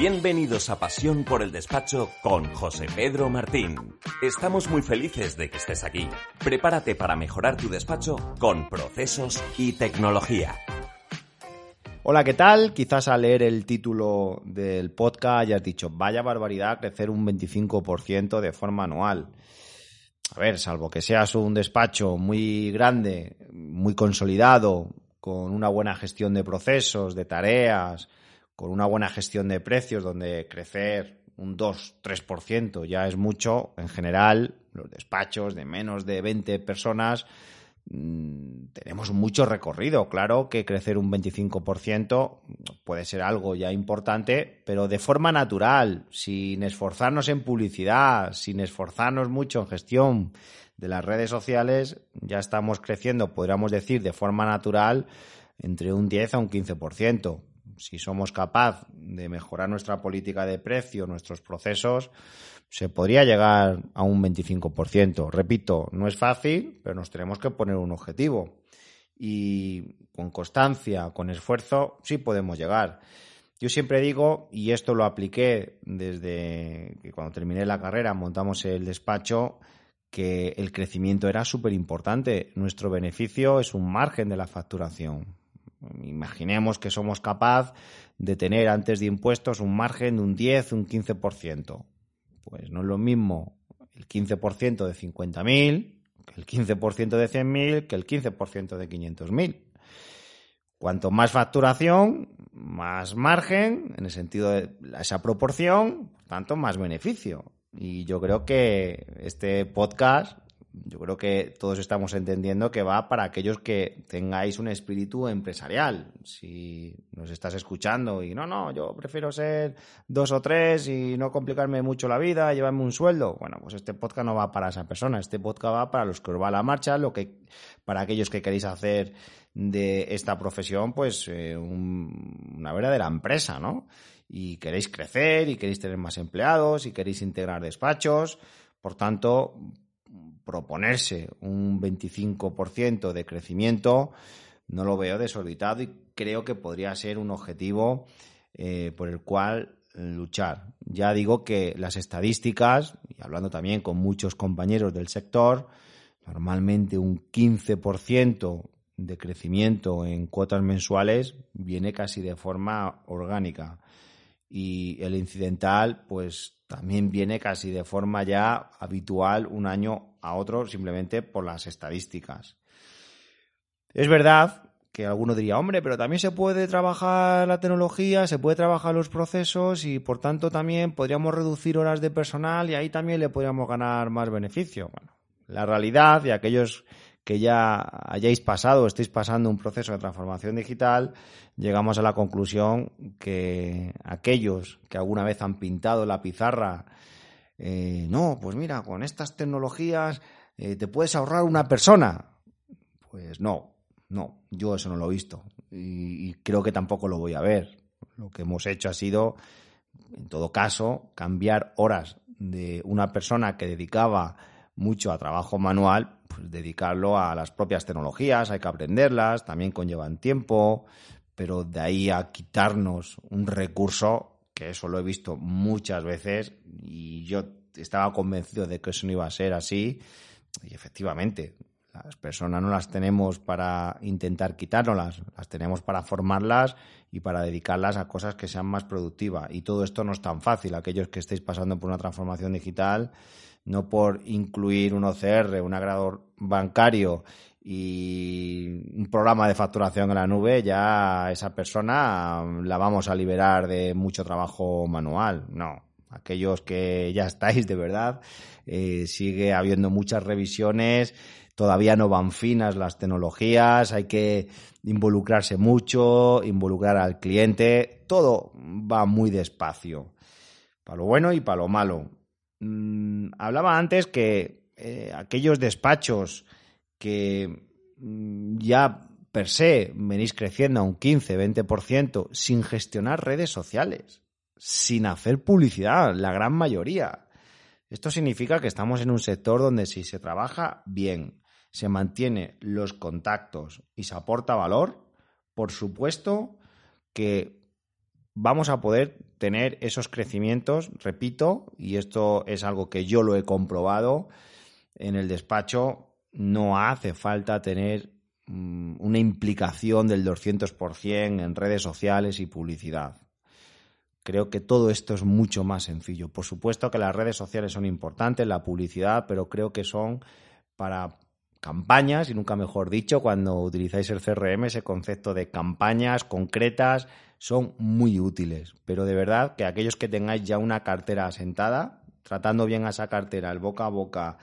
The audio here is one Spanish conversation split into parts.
Bienvenidos a Pasión por el Despacho con José Pedro Martín. Estamos muy felices de que estés aquí. Prepárate para mejorar tu despacho con procesos y tecnología. Hola, ¿qué tal? Quizás al leer el título del podcast hayas dicho, vaya barbaridad crecer un 25% de forma anual. A ver, salvo que seas un despacho muy grande, muy consolidado, con una buena gestión de procesos, de tareas, con una buena gestión de precios, donde crecer un 2-3% ya es mucho, en general, los despachos de menos de 20 personas mm, tenemos mucho recorrido. Claro que crecer un 25% puede ser algo ya importante, pero de forma natural, sin esforzarnos en publicidad, sin esforzarnos mucho en gestión de las redes sociales, ya estamos creciendo, podríamos decir, de forma natural entre un 10 a un 15% si somos capaces de mejorar nuestra política de precio, nuestros procesos, se podría llegar a un 25%. Repito, no es fácil, pero nos tenemos que poner un objetivo. Y con constancia, con esfuerzo, sí podemos llegar. Yo siempre digo, y esto lo apliqué desde que cuando terminé la carrera montamos el despacho, que el crecimiento era súper importante. Nuestro beneficio es un margen de la facturación. Imaginemos que somos capaz de tener antes de impuestos un margen de un 10, un 15%. Pues no es lo mismo el 15% de 50.000 que el 15% de 100.000 que el 15% de 500.000. Cuanto más facturación, más margen, en el sentido de esa proporción, tanto más beneficio. Y yo creo que este podcast yo creo que todos estamos entendiendo que va para aquellos que tengáis un espíritu empresarial. Si nos estás escuchando y no, no, yo prefiero ser dos o tres y no complicarme mucho la vida, llevarme un sueldo. Bueno, pues este podcast no va para esa persona. Este podcast va para los que os va a la marcha, lo que, para aquellos que queréis hacer de esta profesión, pues eh, una verdadera empresa, ¿no? Y queréis crecer y queréis tener más empleados y queréis integrar despachos. Por tanto, proponerse un 25% de crecimiento no lo veo desorbitado y creo que podría ser un objetivo eh, por el cual luchar. Ya digo que las estadísticas, y hablando también con muchos compañeros del sector, normalmente un 15% de crecimiento en cuotas mensuales viene casi de forma orgánica. Y el incidental, pues también viene casi de forma ya habitual un año a otro simplemente por las estadísticas. Es verdad que alguno diría, hombre, pero también se puede trabajar la tecnología, se puede trabajar los procesos y por tanto también podríamos reducir horas de personal y ahí también le podríamos ganar más beneficio. Bueno, la realidad de aquellos que ya hayáis pasado estéis pasando un proceso de transformación digital, llegamos a la conclusión que aquellos que alguna vez han pintado la pizarra, eh, no, pues mira, con estas tecnologías eh, te puedes ahorrar una persona. Pues no, no, yo eso no lo he visto y creo que tampoco lo voy a ver. Lo que hemos hecho ha sido, en todo caso, cambiar horas de una persona que dedicaba mucho a trabajo manual, pues dedicarlo a las propias tecnologías, hay que aprenderlas, también conllevan tiempo, pero de ahí a quitarnos un recurso, que eso lo he visto muchas veces y yo estaba convencido de que eso no iba a ser así, y efectivamente, las personas no las tenemos para intentar quitárnoslas, las tenemos para formarlas y para dedicarlas a cosas que sean más productivas. Y todo esto no es tan fácil. Aquellos que estéis pasando por una transformación digital, no por incluir un OCR, un agrador bancario y un programa de facturación en la nube, ya esa persona la vamos a liberar de mucho trabajo manual. No, aquellos que ya estáis de verdad, eh, sigue habiendo muchas revisiones, todavía no van finas las tecnologías, hay que involucrarse mucho, involucrar al cliente, todo va muy despacio, para lo bueno y para lo malo. Mm, hablaba antes que eh, aquellos despachos que mm, ya per se venís creciendo a un 15-20% sin gestionar redes sociales, sin hacer publicidad, la gran mayoría. Esto significa que estamos en un sector donde si se trabaja bien, se mantiene los contactos y se aporta valor, por supuesto que vamos a poder tener esos crecimientos, repito, y esto es algo que yo lo he comprobado en el despacho, no hace falta tener mm, una implicación del 200% en redes sociales y publicidad. Creo que todo esto es mucho más sencillo. Por supuesto que las redes sociales son importantes, la publicidad, pero creo que son para campañas, y nunca mejor dicho, cuando utilizáis el CRM, ese concepto de campañas concretas, son muy útiles. Pero de verdad que aquellos que tengáis ya una cartera asentada, tratando bien a esa cartera, el boca a boca,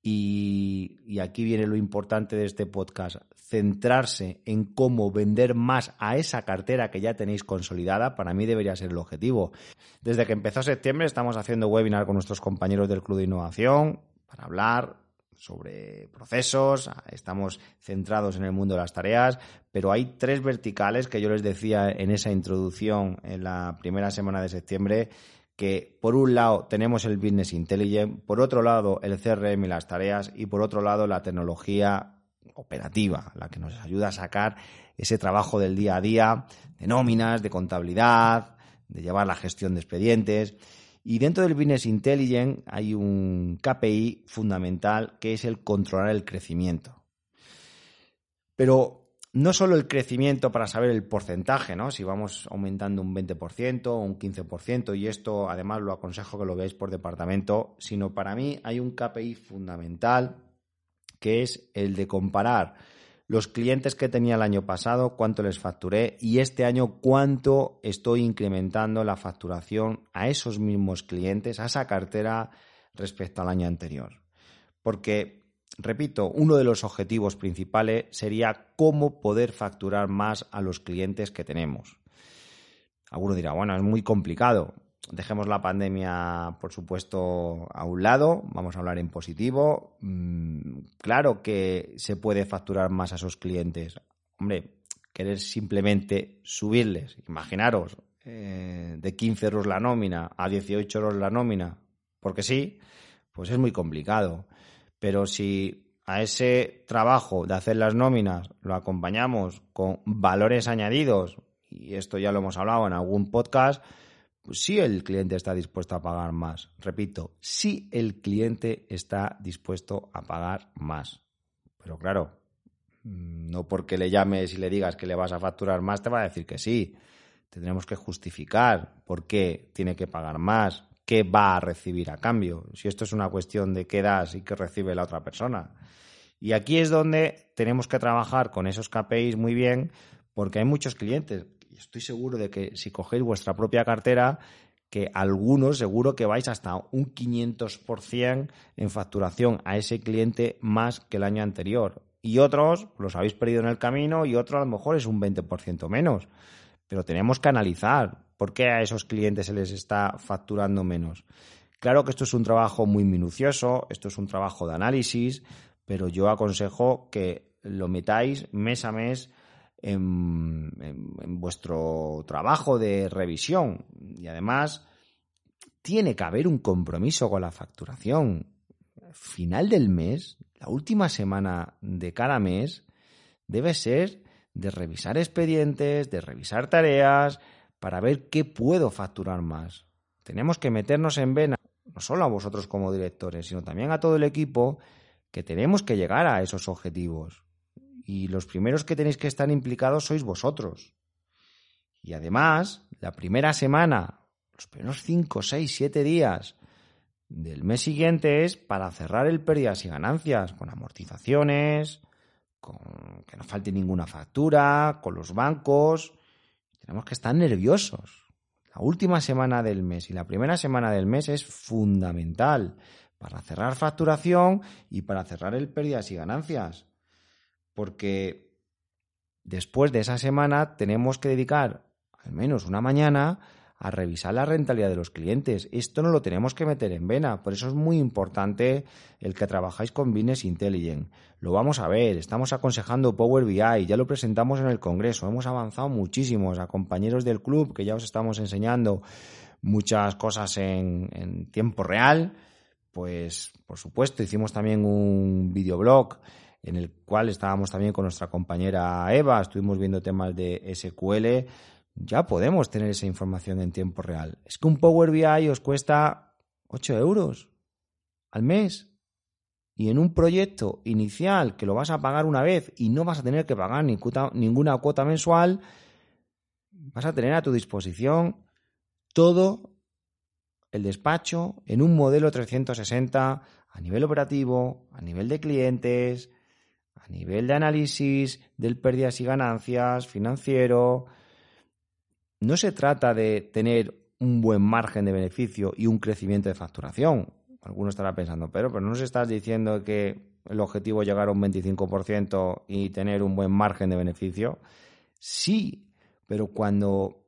y, y, aquí viene lo importante de este podcast, centrarse en cómo vender más a esa cartera que ya tenéis consolidada, para mí debería ser el objetivo. Desde que empezó septiembre estamos haciendo webinar con nuestros compañeros del Club de Innovación para hablar sobre procesos, estamos centrados en el mundo de las tareas, pero hay tres verticales que yo les decía en esa introducción en la primera semana de septiembre, que por un lado tenemos el Business Intelligence, por otro lado el CRM y las tareas y por otro lado la tecnología operativa, la que nos ayuda a sacar ese trabajo del día a día, de nóminas, de contabilidad, de llevar la gestión de expedientes. Y dentro del Business Intelligence hay un KPI fundamental que es el controlar el crecimiento. Pero no solo el crecimiento para saber el porcentaje, ¿no? Si vamos aumentando un 20% o un 15%, y esto además lo aconsejo que lo veáis por departamento, sino para mí hay un KPI fundamental que es el de comparar los clientes que tenía el año pasado, cuánto les facturé y este año cuánto estoy incrementando la facturación a esos mismos clientes, a esa cartera respecto al año anterior. Porque, repito, uno de los objetivos principales sería cómo poder facturar más a los clientes que tenemos. Alguno dirá, bueno, es muy complicado dejemos la pandemia, por supuesto, a un lado, vamos a hablar en positivo. Mm, claro que se puede facturar más a esos clientes. Hombre, querer simplemente subirles, imaginaros, eh, de 15 euros la nómina a 18 euros la nómina, porque sí, pues es muy complicado. Pero si a ese trabajo de hacer las nóminas lo acompañamos con valores añadidos, y esto ya lo hemos hablado en algún podcast, sí el cliente está dispuesto a pagar más. Repito, sí el cliente está dispuesto a pagar más. Pero claro, mm, no porque le llames y le digas que le vas a facturar más, te va a decir que sí. Tendremos que justificar por qué tiene que pagar más, qué va a recibir a cambio. Si esto es una cuestión de qué das y qué recibe la otra persona. Y aquí es donde tenemos que trabajar con esos KPIs muy bien, porque hay muchos clientes estoy seguro de que si cogéis vuestra propia cartera, que algunos seguro que vais hasta un 500% en facturación a ese cliente más que el año anterior. Y otros los habéis perdido en el camino y otros a lo mejor es un 20% menos. Pero tenemos que analizar por qué a esos clientes se les está facturando menos. Claro que esto es un trabajo muy minucioso, esto es un trabajo de análisis, pero yo aconsejo que lo metáis mes a mes en, vuestro trabajo de revisión. Y además, tiene que haber un compromiso con la facturación. Final del mes, la última semana de cada mes, debe ser de revisar expedientes, de revisar tareas, para ver qué puedo facturar más. Tenemos que meternos en vena, no solo a vosotros como directores, sino también a todo el equipo, que tenemos que llegar a esos objetivos y los primeros que tenéis que estar implicados sois vosotros. Y además, la primera semana, los primeros 5, 6, 7 días del mes siguiente es para cerrar el pérdidas y ganancias, con amortizaciones, con que no falte ninguna factura, con los bancos. Tenemos que estar nerviosos. La última semana del mes y la primera semana del mes es fundamental para cerrar facturación y para cerrar el pérdidas y ganancias porque después de esa semana tenemos que dedicar al menos una mañana a revisar la rentabilidad de los clientes. Esto no lo tenemos que meter en vena, por eso es muy importante el que trabajáis con Business Intelligent. Lo vamos a ver, estamos aconsejando Power BI, ya lo presentamos en el Congreso, hemos avanzado muchísimo a compañeros del club que ya os estamos enseñando muchas cosas en, en tiempo real. Pues, por supuesto, hicimos también un videoblog en el cual estábamos también con nuestra compañera Eva, estuvimos viendo temas de SQL. ya podemos tener esa información en tiempo real. Es que un Power BI os cuesta 8 euros al mes. Y en un proyecto inicial que lo vas a pagar una vez y no vas a tener que pagar ninguna cuota mensual, vas a tener a tu disposición todo el despacho en un modelo 360 a nivel operativo, a nivel de clientes, nivel de análisis del pérdidas y ganancias financiero. No se trata de tener un buen margen de beneficio y un crecimiento de facturación. Alguno estará pensando, pero, pero no nos estás diciendo que el objetivo es llegar a un 25% y tener un buen margen de beneficio. Sí, pero cuando,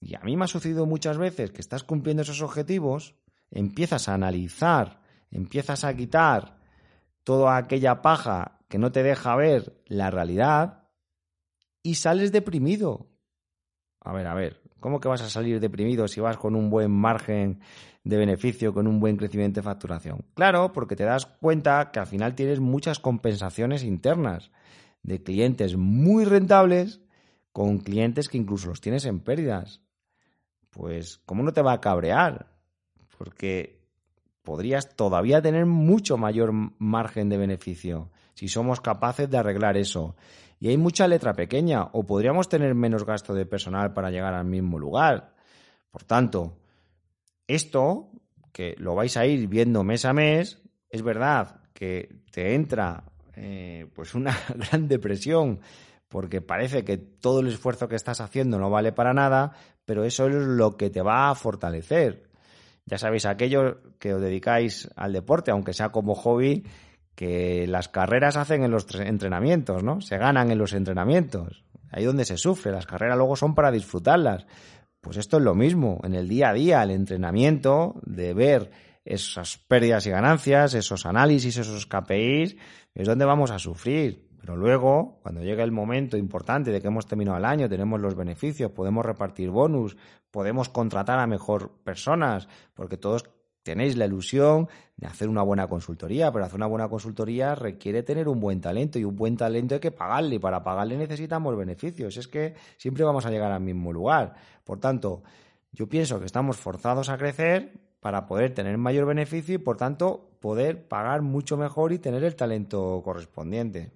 y a mí me ha sucedido muchas veces que estás cumpliendo esos objetivos, empiezas a analizar empiezas a quitar toda aquella paja que no te deja ver la realidad y sales deprimido. A ver, a ver, ¿cómo que vas a salir deprimido si vas con un buen margen de beneficio, con un buen crecimiento de facturación? Claro, porque te das cuenta que al final tienes muchas compensaciones internas de clientes muy rentables con clientes que incluso los tienes en pérdidas. Pues, ¿cómo no te va a cabrear? Porque podrías todavía tener mucho mayor margen de beneficio si somos capaces de arreglar eso. Y hay mucha letra pequeña, o podríamos tener menos gasto de personal para llegar al mismo lugar. Por tanto, esto, que lo vais a ir viendo mes a mes, es verdad que te entra eh, pues una gran depresión, porque parece que todo el esfuerzo que estás haciendo no vale para nada, pero eso es lo que te va a fortalecer. Ya sabéis, aquellos que os dedicáis al deporte, aunque sea como hobby, que las carreras hacen en los entrenamientos, ¿no? Se ganan en los entrenamientos. Ahí donde se sufre. Las carreras luego son para disfrutarlas. Pues esto es lo mismo. En el día a día, el entrenamiento de ver esas pérdidas y ganancias, esos análisis, esos KPIs, es donde vamos a sufrir. Pero luego, cuando llega el momento importante de que hemos terminado el año, tenemos los beneficios, podemos repartir bonus, podemos contratar a mejor personas, porque todos tenéis la ilusión de hacer una buena consultoría, pero hacer una buena consultoría requiere tener un buen talento y un buen talento hay que pagarle y para pagarle necesitamos beneficios. Es que siempre vamos a llegar al mismo lugar. Por tanto, yo pienso que estamos forzados a crecer para poder tener mayor beneficio y por tanto poder pagar mucho mejor y tener el talento correspondiente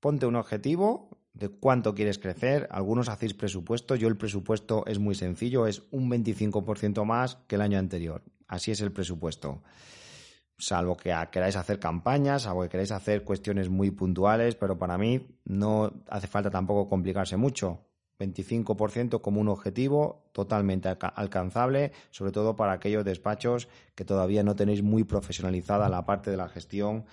ponte un objetivo de cuánto quieres crecer. Algunos hacéis presupuesto. Yo el presupuesto es muy sencillo, es un 25% más que el año anterior. Así es el presupuesto. Salvo que queráis hacer campañas, salvo que queráis hacer cuestiones muy puntuales, pero para mí no hace falta tampoco complicarse mucho. 25% como un objetivo totalmente alcanzable, sobre todo para aquellos despachos que todavía no tenéis muy profesionalizada la parte de la gestión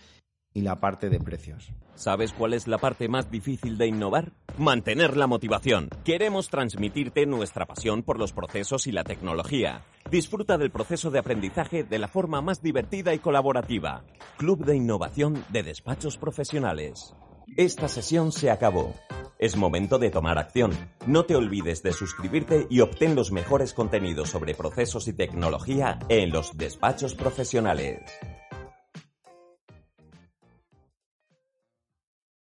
y la parte de precios. ¿Sabes cuál es la parte más difícil de innovar? Mantener la motivación. Queremos transmitirte nuestra pasión por los procesos y la tecnología. Disfruta del proceso de aprendizaje de la forma más divertida y colaborativa. Club de Innovación de Despachos Profesionales. Esta sesión se acabó. Es momento de tomar acción. No te olvides de suscribirte y obtén los mejores contenidos sobre procesos y tecnología en los despachos profesionales.